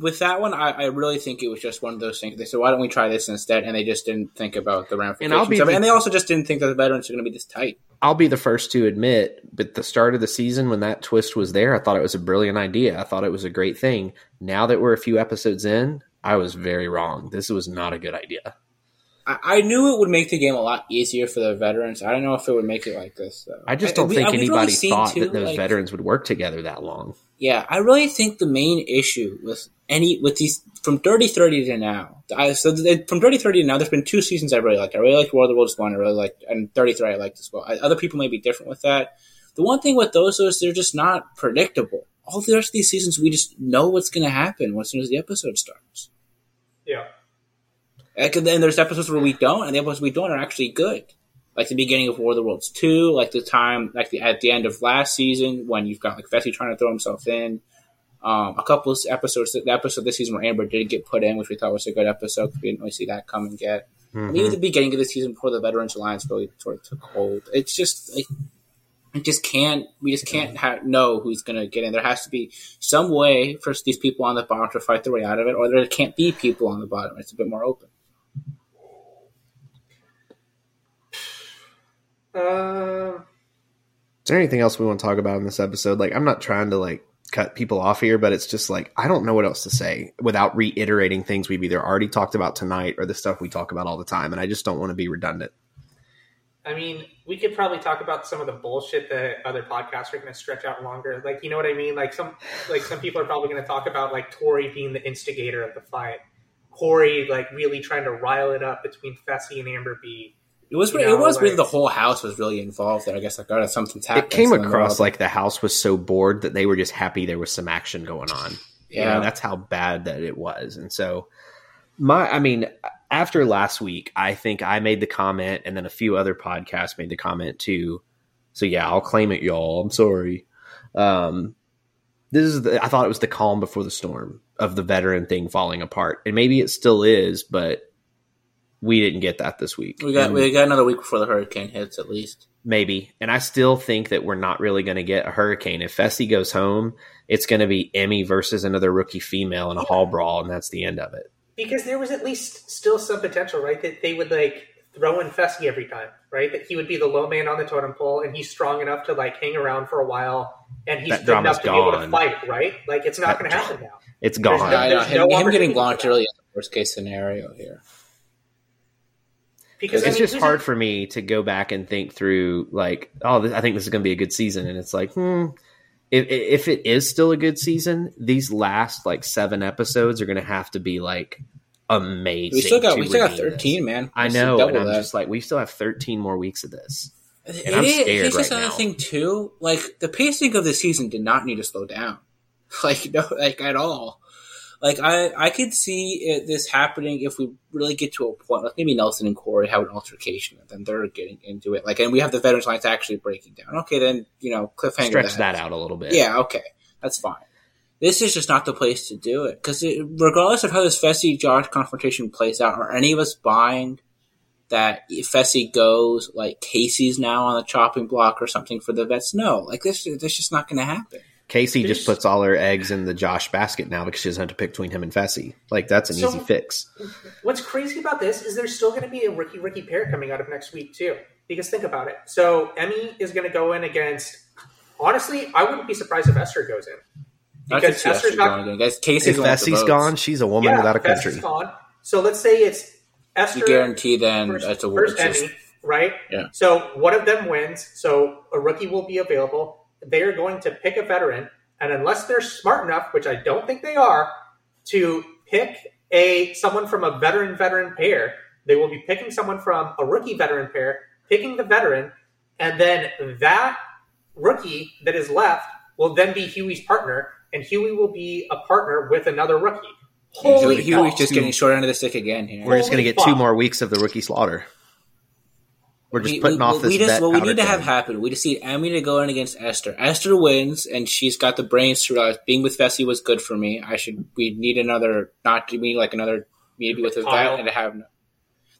with that one. I, I really think it was just one of those things. They said, "Why don't we try this instead?" And they just didn't think about the ramifications. And I'll be the- and they also just didn't think that the veterans are going to be this tight. I'll be the first to admit, but the start of the season when that twist was there, I thought it was a brilliant idea. I thought it was a great thing. Now that we're a few episodes in, I was very wrong. This was not a good idea. I, I knew it would make the game a lot easier for the veterans. I don't know if it would make it like this though. I just don't we- think uh, we've really anybody thought too, that those like- veterans would work together that long. Yeah, I really think the main issue with any with these from Dirty Thirty to now. I, so the, from Dirty Thirty to now, there's been two seasons I really liked. I really liked War of the Worlds one. I really liked and Thirty Three. I liked as well. I, other people may be different with that. The one thing with those though is they're just not predictable. All the rest of these seasons, we just know what's going to happen as soon as the episode starts. Yeah. And then there's episodes where we don't, and the episodes we don't are actually good. Like the beginning of War of the Worlds two, like the time, like the at the end of last season when you've got like Fessy trying to throw himself in. Um, a couple of episodes, the episode this season where Amber did get put in, which we thought was a good episode because we didn't really see that coming yet. Mm-hmm. And even the beginning of the season before the Veterans Alliance really sort of took hold. It's just like it just can't. We just can't ha- know who's going to get in. There has to be some way for these people on the bottom to fight their way out of it, or there can't be people on the bottom. It's a bit more open. Uh, Is there anything else we want to talk about in this episode? Like, I'm not trying to like cut people off here, but it's just like I don't know what else to say without reiterating things we've either already talked about tonight or the stuff we talk about all the time, and I just don't want to be redundant. I mean, we could probably talk about some of the bullshit that other podcasts are going to stretch out longer. Like, you know what I mean? Like some, like some people are probably going to talk about like Tori being the instigator of the fight, Corey like really trying to rile it up between Fessy and Amber B. It was. You it was like- really the whole house was really involved there. I guess like, oh, something's happening. It came across they're like the house was so bored that they were just happy there was some action going on. You know, yeah. that's how bad that it was. And so my I mean, after last week, I think I made the comment and then a few other podcasts made the comment too. So yeah, I'll claim it, y'all. I'm sorry. Um this is the, I thought it was the calm before the storm of the veteran thing falling apart. And maybe it still is, but we didn't get that this week. we got And- we got another week before the hurricane hits at least. maybe. And I still think that we're not really going to get a hurricane. If Fessy goes home, it's going to be Emy versus another rookie female in a hall brawl, and that's the end of it. Because there was at least still some potential, right? That they would like throw in Fessy every time, right? That he would be the low man on the totem pole, and he's strong enough to like hang around for a while, and he's That good enough to be able to fight, right? Like it's not going to happen now. It's There's gone. no- there's him, no him getting for launched really is the worst case scenario here. Because I it's mean, just hard he- for me to go back and think through, like, oh, this, I think this is going to be a good season, and it's like, hmm. If, if it is still a good season, these last like seven episodes are going to have to be like amazing. We still got we still got redeem this. thirteen, man. I We still know, and I'm that. just like, we still have 13 more weeks of this. It I'm is- scared right another now. thing too. Like the pacing of the season did not need to slow down, like no, like at all. Like I, I could see it, this happening if we really get to a point, like maybe Nelson and Corey have an altercation, and then they're getting into it. Like, and we have the veterans lines actually breaking down. Okay, then you know cliffhanger. Stretch that out a little bit. Yeah, okay, that's fine. This is just not the place to do it because regardless of how this Fessy Josh confrontation plays out, are any of us buying that Fessy goes like Kaycee's now on the chopping block or something for the vets? No, like this, this just not going to happen. Kaycee just puts all her eggs in the Josh basket now because she doesn't have to pick between him and Fessy. Like that's an So- easy fix. What's crazy about this is there's still going to be a rookie rookie pair coming out of next week too. Because think about it. So Emy is going to go in against. Honestly, I wouldn't be surprised if Esther goes in. Because Esther's Esther not- going again. Kaycee's If the one with the Fessy's gone, she's a woman yeah, without a Fess country. gone. So let's say it's Esther. you guarantee then first, that's a first it's Emy, right? Yeah. So one of them wins. So a rookie will be available. They are going to pick a veteran, and unless they're smart enough, which I don't think they are, to pick a someone from a veteran veteran pair, they will be picking someone from a rookie veteran pair, picking the veteran, and then that rookie that is left will then be Hughie's partner, and Hughie will be a partner with another rookie. Holy Hughie, Hughie's just getting short end of the stick again here. We're just going to Holy get two more weeks of the rookie slaughter. We're just We- putting we, off we this just, bet what we need to have happen. We just need Emy to go in against Esther. Esther wins, and she's got the brains to realize being with Fessy was good for me. I should. We need another, not to be like another, maybe with a Kyle. vet and to have. No.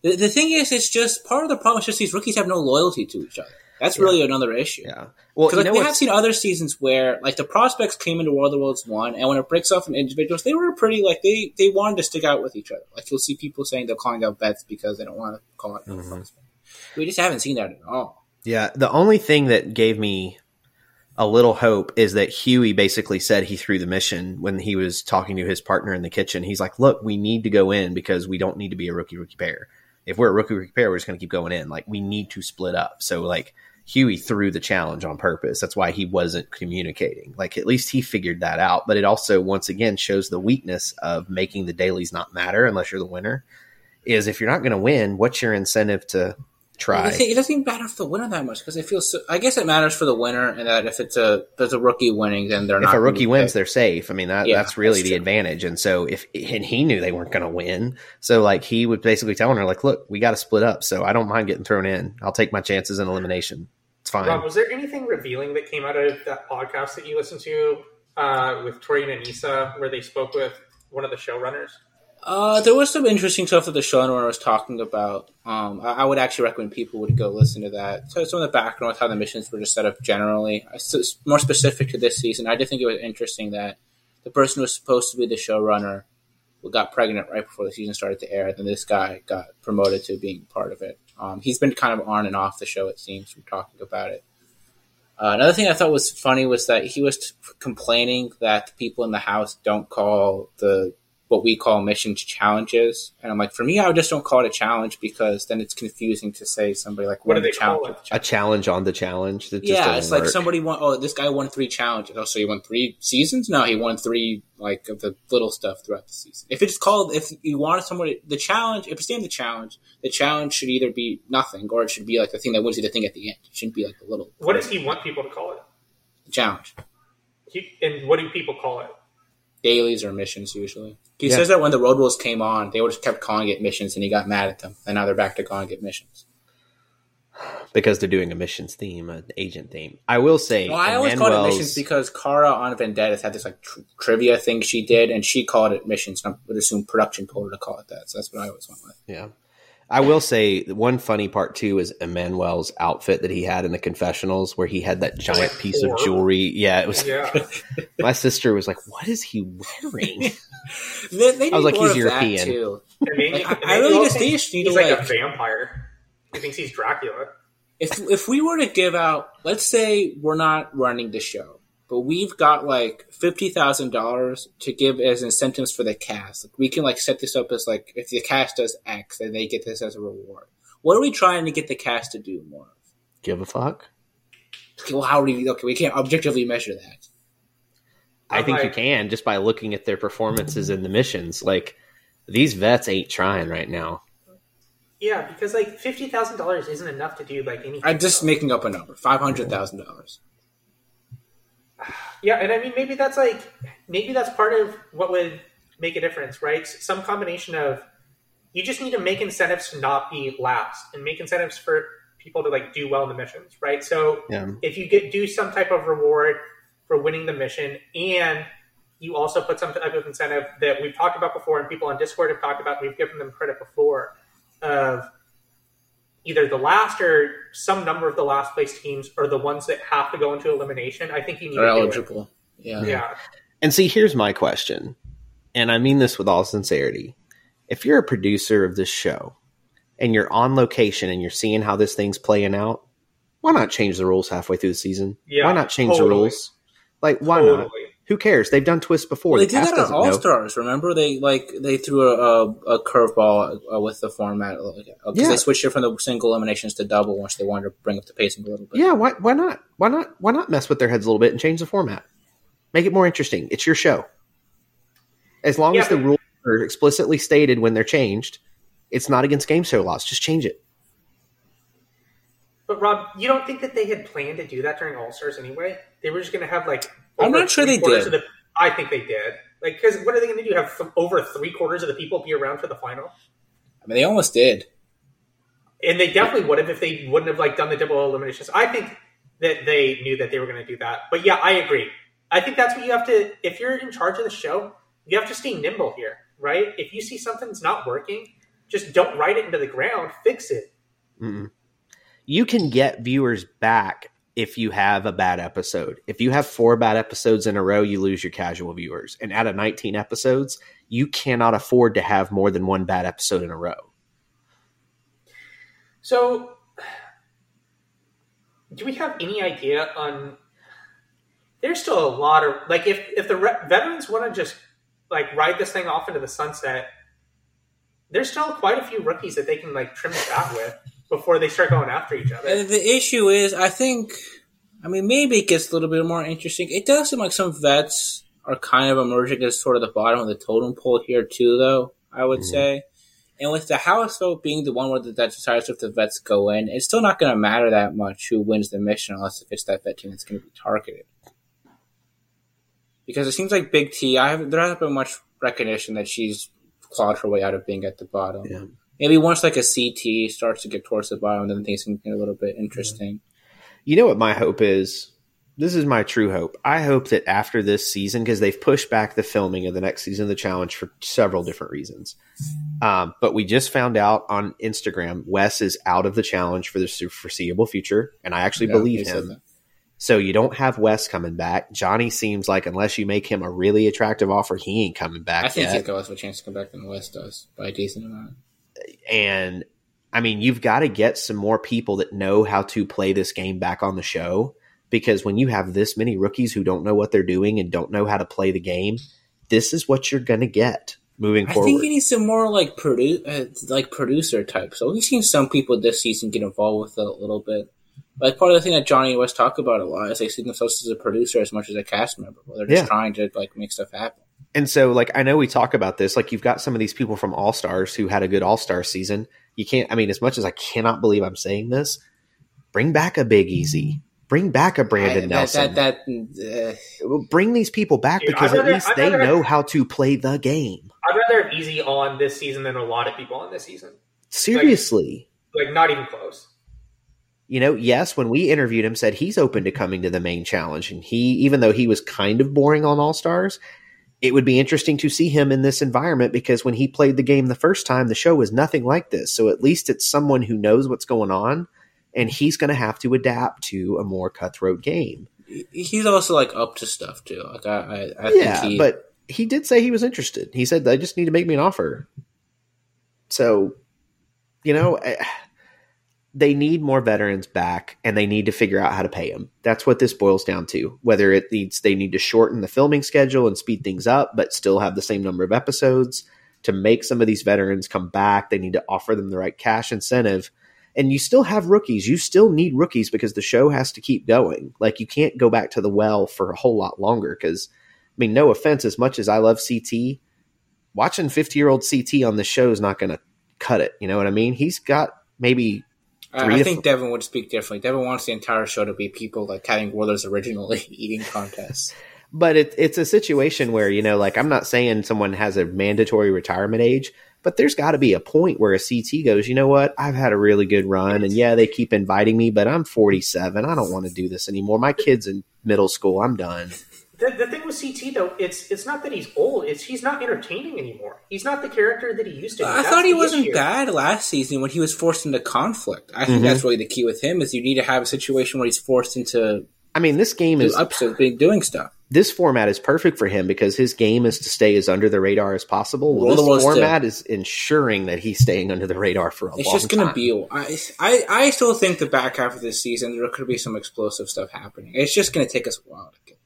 The, the thing is, it's just part of the problem. Is just these rookies have no loyalty to each other. That's really another issue. Yeah. Well, Because you like, know we have seen other seasons where like the prospects came into World of Worlds one, and when it breaks off in individuals, they were pretty like they they wanted to stick out with each other. Like you'll see people saying they're calling out bets because they don't want to call out another Mhm. We just haven't seen that at all. Yeah, the only thing that gave me a little hope is that Hughie basically said he threw the mission when he was talking to his partner in the kitchen. He's like, "Look, we need to go in because we don't need to be a rookie rookie pair. If we're a rookie rookie pair, we're just going to keep going in. Like we need to split up." So like Hughie threw the challenge on purpose. That's why he wasn't communicating. Like at least he figured that out. But it also once again shows the weakness of making the dailies not matter unless you're the winner. Is if you're not going to win, what's your incentive to try? I it doesn't even matter for the winner that much because I feel so. I guess it matters for the winner, and that if it's a if it's a rookie winning, then they're if not. If a rookie wins, picked. they're safe. I mean, that, Yeah, that's really that's the advantage. And so if and he knew they weren't going to win, so like he would basically telling her like, "Look, we got to split up. So I don't mind getting thrown in. I'll take my chances in elimination. It's fine." Rob, was there anything revealing that came out of that podcast that you listened to uh, with Tori and Anissa, where they spoke with one of the showrunners? Uh, there was some interesting stuff that the showrunner was talking about. Um, I, I would actually recommend people would go listen to that. So some of the background with how the missions were just set up generally, so more specific to this season. I did think it was interesting that the person who was supposed to be the showrunner got pregnant right before the season started to air. Then this guy got promoted to being part of it. Um, he's been kind of on and off the show. It seems from talking about it. Uh, another thing I thought was funny was that he was t- complaining that the people in the house don't call the what we call missions challenges, and I'm like, for me, I just don't call it a challenge because then it's confusing to say somebody like What won do the they call challenge. a challenge on the challenge. That just Yeah, doesn't it's like somebody won. Oh, this guy won three challenges. Oh, so he won three seasons? No, he won three like of the little stuff throughout the season. If it's called, if you want someone the challenge, if it's named the challenge, the challenge should either be nothing or it should be like the thing that wins you the thing at the end. It shouldn't be like the little What does he want people to call it? challenge. He, and what do people call it? Dailies or missions usually. He Yeah. says that when the road rules came on, they would just kept calling it missions, and he got mad at them, and now they're back to calling it missions. because they're doing a missions theme, an agent theme. I will say, Well, I always called it missions because Kara on Vendetta had this like tr- trivia thing she did, and she called it missions. And I would assume production told her to call it that, so that's what I always went with. Yeah. I will say one funny part too is Emmanuel's outfit that he had in the confessionals where he had that giant piece of jewelry. Yeah, it was Yeah. my sister was like, What is he wearing? They, they I was like, he's European. too. Emmanuel- Like, I- I really just think thinks you need he's to, like, a vampire. He thinks he's Dracula. If if we were to give out, let's say we're not running the show, but we've got like fifty thousand dollars to give as incentives for the cast. Like, we can like set this up as like if the cast does X, then they get this as a reward. What are we trying to get the cast to do more? of? Give a fuck? Okay, well, how do we? Okay, we can't objectively measure that. I think you can just by looking at their performances in the missions. Like these vets ain't trying right now. Yeah, because like fifty thousand dollars isn't enough to do like anything. I'm just making up a number: five hundred thousand dollars. Yeah, and I mean maybe that's like maybe that's part of what would make a difference, right? Some combination of you just need to make incentives to not be last and make incentives for people to like do well in the missions, right? So Yeah. if you get do some type of reward for winning the mission and you also put some type of incentive that we've talked about before and people on Discord have talked about, we've given them credit before of either the last or some number of the last place teams are the ones that have to go into elimination. I think you need Are to do it. eligible. Yeah. Yeah. And see, here's my question, and I mean this with all sincerity. If you're a producer of this show and you're on location and you're seeing how this thing's playing out, why not change the rules halfway through the season? Yeah, why not change the rules? Like, why not? Totally. Who cares? They've done twists before. Well, they The did that on All. Stars. Remember, they like they threw a, a, a curveball uh, with the format because Yeah. they switched it from the single eliminations to double once they wanted to bring up the pacing a little bit. Yeah, why why not? Why not why not mess with their heads a little bit and change the format? Make it more interesting. It's your show. As long Yeah, as the rules are explicitly stated when they're changed, it's not against game show laws. Just change it. But Rob, you don't think that they had planned to do that during All Stars anyway? They were just going to have like. I'm not sure they did. The, I think they did. Like, because what are they going to do? Have th- over three quarters of the people be around for the final? I mean, they almost did. And they definitely would have if they wouldn't have like done the double eliminations. I think that they knew that they were going to do that. But yeah, I agree. I think that's what you have to. If you're in charge of the show, you have to stay nimble here, right? If you see something's not working, just don't write it into the ground. Fix it. Mm-mm. you can get viewers back if you have a bad episode. If you have four bad episodes in a row, you lose your casual viewers. And out of 19 episodes, you cannot afford to have more than one bad episode in a row. So, do we have any idea on? There's still a lot of like if if the re- veterans want to just like ride this thing off into the sunset, there's still quite a few rookies that they can like trim it out with before they start going after each other. And the issue is, I think, I mean, maybe it gets a little bit more interesting. It does seem like some vets are kind of emerging as sort of the bottom of the totem pole here too, though. I would Mhm. say. And with the House vote being the one where the, that decides if the vets go in, it's still not going to matter that much who wins the mission unless if it's that vet team that's going to be targeted. Because it seems like Big T, I have, there hasn't been much recognition that she's clawed her way out of being at the bottom. Yeah. Maybe once like a CT starts to get towards the bottom, then things can get a little bit interesting. You know what my hope is? This is my true hope. I hope that after this season, because they've pushed back the filming of the next season of the challenge for several different reasons. Um, but we just found out on Instagram, Wes is out of the challenge for the foreseeable future, and I actually Yeah, believe him. So you don't have Wes coming back. Johnny seems like unless you make him a really attractive offer, he ain't coming back I think yet. he's got less of a chance to come back than West does by a decent amount. And I mean, you've got to get some more people that know how to play this game back on the show because when you have this many rookies who don't know what they're doing and don't know how to play the game, this is what you're going to get moving I forward. I think he need some more like produ- uh, like producer type. So we've seen some people this season get involved with it a little bit. Like part of the thing that Johnny and West talk about a lot is they see themselves as a producer as much as a cast member. Well, they're just Yeah. trying to like make stuff happen. And so, like, I know we talk about this. Like, you've got some of these people from All Stars who had a good All Star season. You can't. I mean, as much as I cannot believe I'm saying this, bring back a Big Easy. Bring back a Brandon I- Nelson. That that, uh, bring these people back Dude, because I'd at least I'd they rather- know how to play the game. I'd rather have Easy on this season than a lot of people on this season. Seriously. Like not even close. you know, yes, when we interviewed him, said he's open to coming to the main challenge, and he, even though he was kind of boring on All Stars, it would be interesting to see him in this environment because when he played the game the first time, the show was nothing like this. So at least it's someone who knows what's going on, and he's going to have to adapt to a more cutthroat game. he's also like up to stuff too. Like I, I, I yeah, think he, but he did say he was interested. He said, "I just need to make me an offer." So, you know, eh, they need more veterans back, and they need to figure out how to pay them. That's what this boils down to. Whether it needs they need to shorten the filming schedule and speed things up, but still have the same number of episodes to make some of these veterans come back. They need to offer them the right cash incentive. And you still have rookies. You still need rookies because the show has to keep going. Like you can't go back to the well for a whole lot longer because I mean, no offense, as much as I love CT, watching 50 year old CT on this show is not going to cut it. You know what I mean? He's got maybe, I, I think Devin would speak differently. Devin wants the entire show to be people like having Werther's originally eating contests. but it, it's a situation where, you know, like I'm not saying someone has a mandatory retirement age, but there's got to be a point where a CT goes, you know what? I've had a really good run. And yeah, they keep inviting me, but I'm 47. I don't want to do this anymore. My kid's in middle school. I'm done. The, the thing with CT though, it's it's not that he's old; it's he's not entertaining anymore. He's not the character that he used to. be. I That's thought he wasn't issue. bad last season when he was forced into conflict. I think Mhm. that's really the key with him is you need to have a situation where he's forced into I mean, this game is up to doing stuff. this format is perfect for him because his game is to stay as under the radar as possible. Well, Roll the this Wolves format is ensuring that he's staying under the radar for a It's long just going to be. I, I I still think the back half of this season there could be some explosive stuff happening. It's just going to take us a while to get there. It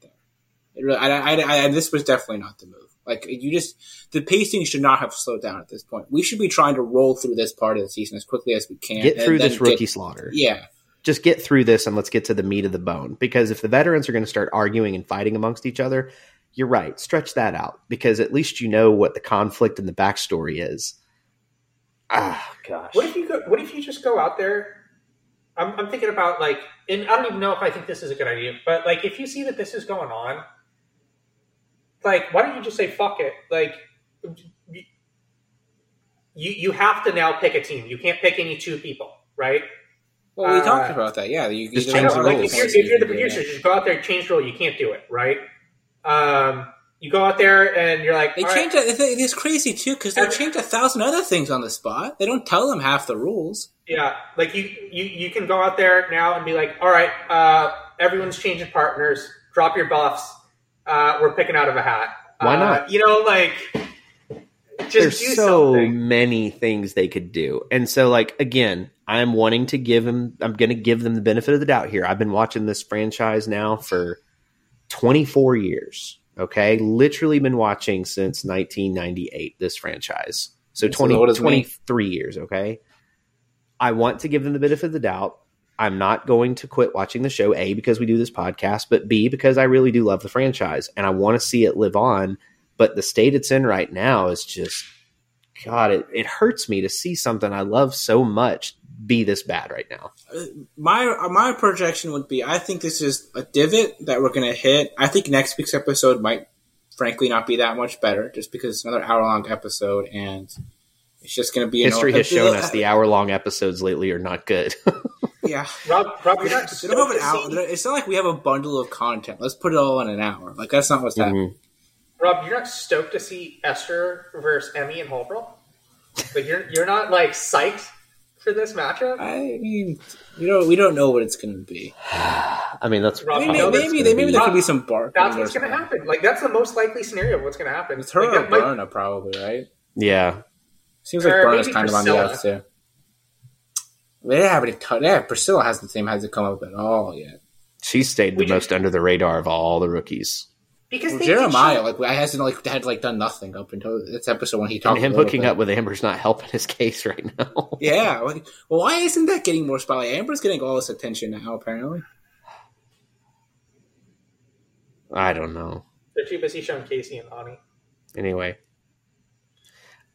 really, I, I, I, I, this was definitely not the move. Like you just the pacing should not have slowed down at this point. We should be trying to roll through this part of the season as quickly as we can. get through this rookie get- slaughter. yeah, Just get through this and let's get to the meat of the bone. Because if the veterans are going to start arguing and fighting amongst each other, you're right. Stretch that out because at least you know what the conflict and the backstory is. Ah, gosh. What if you go? What if you just go out there? I'm, I'm thinking about like, and I don't even know if I think this is a good idea, but like, if you see that this is going on, like, why don't you just say fuck it? Like, you you have to now pick a team. You can't pick any two people, right? well, we Uh, talked about that. Yeah, you, just you I change know, the like rules. if you're, if you're the producer, just go out there, and change the rule. You can't do it, right? Um, You go out there and you're like, They "All right, change it. It is crazy too because they Every- change a thousand other things on the spot. They don't tell them half the rules. Yeah, like you, you, you can go out there now and be like, all right, uh, everyone's changing partners. Drop your buffs. Uh, we're picking out of a hat. Why Uh, not? You know, like just There's do so something. many things they could do. And so like again, I'm wanting to give them I'm going to give them the benefit of the doubt here. I've been watching this franchise now for 24 years. Okay? Literally been watching since 1998 this franchise. So That's 20 as old 23 years, okay? I want to give them the benefit of the doubt. I'm not going to quit watching the show A because we do this podcast, but B because I really do love the franchise and I want to see it live on. But the state it's in right now is just god it, it hurts me to see something i love so much be this bad right now. My uh, my projection would be: I think this is a divot that we're going to hit. I think next week's episode might, frankly, not be that much better, just because it's another hour long episode and it's just going to be history has shown us the hour long episodes lately are not good yeah. Rob, Rob, you're not We don't have an hour. see- It's not like we have a bundle of content. Let's put it all in an hour. Like that's not what's happening. Mhm. Rob, you're not stoked to see Esther versus Emy and hall brawl. Like you're you're not like psyched for this matchup. I mean, we don't we don't know what it's going to be. i mean that's Rob, I mean, maybe, that's maybe, maybe be- there could be some bark. That's what's going to happen. Like that's the most likely scenario of what's going to happen. It's her like, or that might- probably, right? yeah Seems like Or Berna's maybe kind of on the Priscilla. outs too. They haven't touched. Yeah, Priscilla hasn't same hasn't come up at all yet. she stayed the We most under the radar of all the rookies because Well, Jeremiah, like I hasn't like had like done nothing up until this episode when he and him hooking bit. up with amber's not helping his case right now Yeah, like, well, why isn't that getting more spotlight? Amber's getting all this attention now, apparently. i don't know they're too busy showing Kaycee and Nany. anyway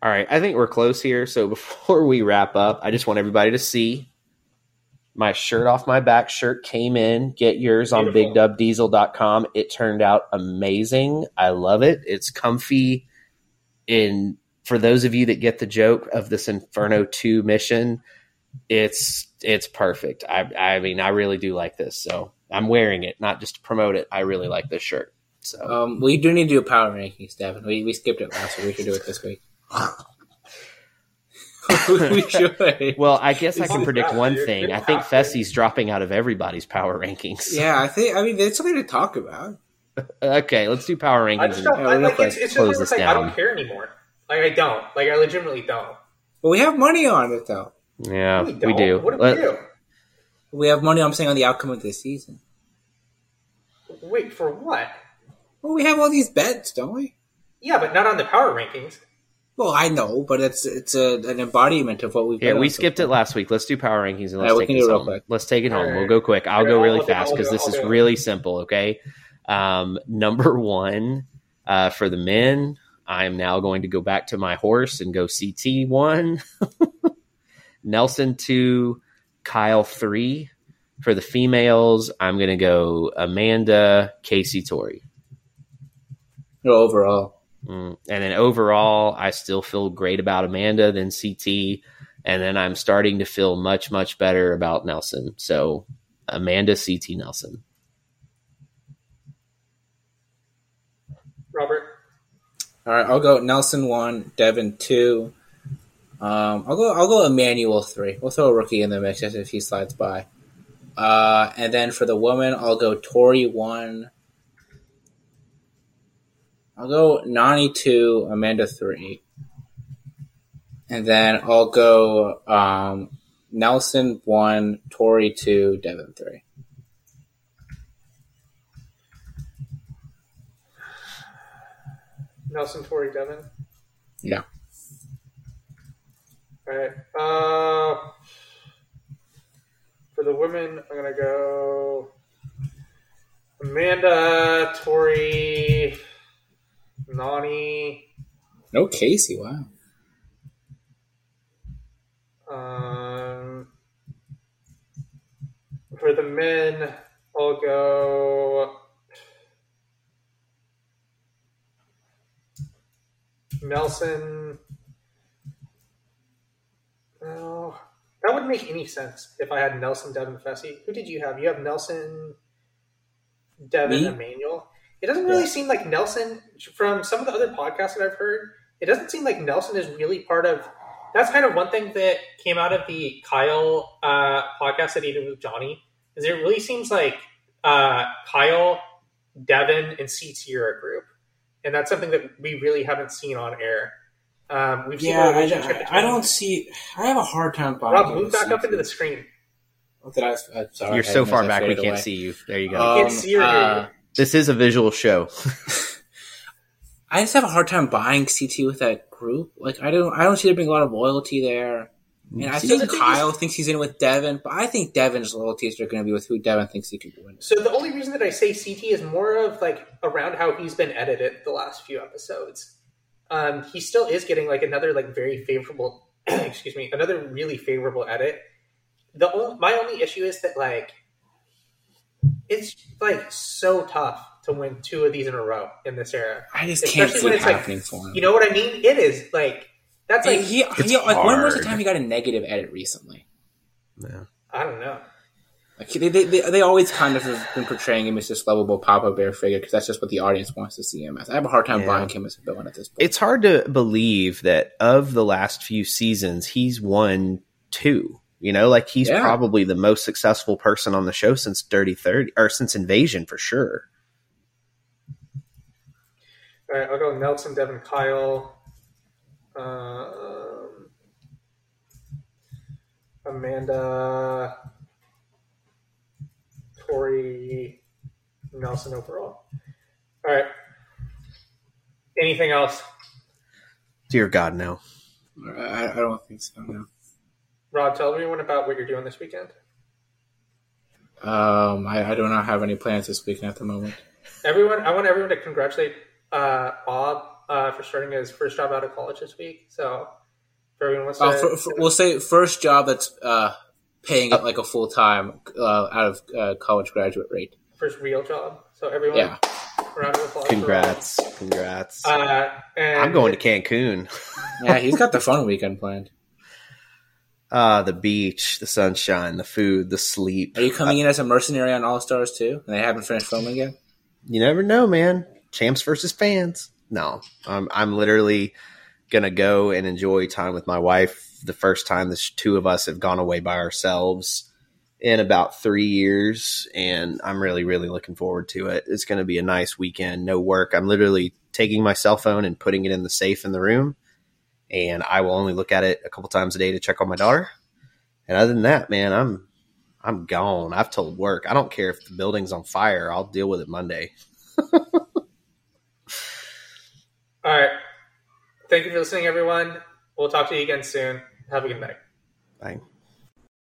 all right i think we're close here. So before we wrap up i just want everybody to see my shirt off my back. Shirt came in. Get yours on Beautiful. bigdubbdiesel.com it turned out amazing. I love it. It's comfy. And for those of you that get the joke of this inferno 2 mission it's it's perfect. I i mean i really do like this. So i'm wearing it not just to promote it. I really like this shirt. So Um, we do need to do a power rankings, Devin. We, we skipped it last week. We should do it this week. We should. Well, I guess I can predict bad, one dude. thing. It's I think happening. Fessy's dropping out of everybody's power rankings. Yeah, I think. I mean, it's something to talk about. Okay, let's do power I rankings. just don't. Yeah, I, real like it's, it's just close one of this those things I don't care anymore. Like I don't. Like I legitimately don't. But we have money on it, though. yeah, we, we, don't. do. What do Let- we do? We have money. I'm saying on the outcome of this season. Wait for what? Well, we have all these bets, don't we? Yeah, but not on the power rankings. Well, I know, but it's it's a, an embodiment of what we've. Here, bet we skipped it last week. Let's do power rankings and let's right, take can this it real home. quick. Let's take it home. All We'll go quick. I'll All go really I'll fast because this I'll is do it. really simple. Okay, um, number one uh, for the men. I am now going to go back to my horse and go CT one, Nelson two, Kyle three. For the females, I'm going to go Amanda, Kaycee, Tori. Overall. Mm. And then overall, I still feel great about Amanda, then CT, and then I'm starting to feel much, much better about Nelson. So Amanda, CT, Nelson. Robert. All right, I'll go Nelson one, Devin two. Um, I'll go. I'll go Emmanuel three. We'll throw a rookie in the mix just if he slides by. Uh, and then for the woman, I'll go Tori one. I'll go Nany two, Amanda three, and then I'll go um, Nelson one, Tori two, Devin three. Nelson Tori Devin. Yeah. All right. Uh, for the women, I'm gonna go Amanda, Tori, Nany. No Kaycee. Wow. Um, for the men, I'll go Nelson. No, that wouldn't make any sense if I had Nelson, Devin, Fessy. Who did you have? You have Nelson, Devin, Me? Emmanuel. It doesn't really Yeah. seem like Nelson from some of the other podcasts that I've heard. It doesn't seem like Nelson is really part of. That's kind of one thing that came out of the Kyle uh, podcast that he did with Johnny. Is it really seems like uh, Kyle, Devin, and CT are a group, and that's something that we really haven't seen on air. Um, we've Yeah, a I, relationship I, I don't see. I have a hard time buying. Rob, it move with back up into the screen. Did I, uh, sorry, You're I so far back we faded can't away. see you. There you go. Um, can't see or hear uh, this is a visual show. I just have a hard time buying CT with that group. Like I don't, I don't see there being a lot of loyalty there. And I think Kyle thinks he's in with Devin, but I think Devin's loyalties are going to be with who Devin thinks he could win. So the only reason that I say CT is more of like around how he's been edited the last few episodes. Um, he still is getting like another like very favorable, excuse me, another really favorable edit. The only, my only issue is that like it's like so tough to win two of these in a row in this era. I just can't see when it it's like happening for him. you know what I mean? It is like that's Like, like he, he, like when was the time he got a negative edit recently? Yeah. I don't know. Like they, they, they, they always kind of have been portraying him as this lovable Papa Bear figure because that's just what the audience wants to see him as. I have a hard time Yeah. buying him as a villain at this point. It's hard to believe that of the last few seasons, he's won two. You know, like he's Yeah. probably the most successful person on the show since Dirty Thirty or since Invasion for sure. All right, I'll go Nelson, Devin, Kyle, um, Amanda, Tori, Nelson overall. All right. Anything else? Dear God, no. I, I don't think so. No. Rob, tell everyone about what you're doing this weekend. Um, I, I do not have any plans this weekend at the moment. Everyone, I want everyone to congratulate uh, Bob uh, for starting his first job out of college this week. So, if everyone wants to, Uh, for, for, we'll say first job that's uh, paying it like a full time uh, out of uh, college graduate rate. first real job. So, everyone, Yeah, round of applause. Congrats. Congrats. Uh, and I'm going to Cancun. yeah, he's got the fun weekend planned. Ah, the beach, the sunshine, the food, the sleep. Are you coming in as a mercenary on All Stars too? And they haven't finished filming yet. You never know, man. Champs versus fans. No, I'm I'm literally gonna go and enjoy time with my wife. The first time the two of us have gone away by ourselves in about three years, and I'm really really looking forward to it. It's gonna be a nice weekend. No work. I'm literally taking my cell phone and putting it in the safe in the room, and I will only look at it a couple times a day to check on my daughter. And other than that, man, I'm I'm gone. I've told work. I don't care if the building's on fire. I'll deal with it Monday. All right. Thank you for listening, everyone. We'll talk to you again soon. Have a good night. Bye.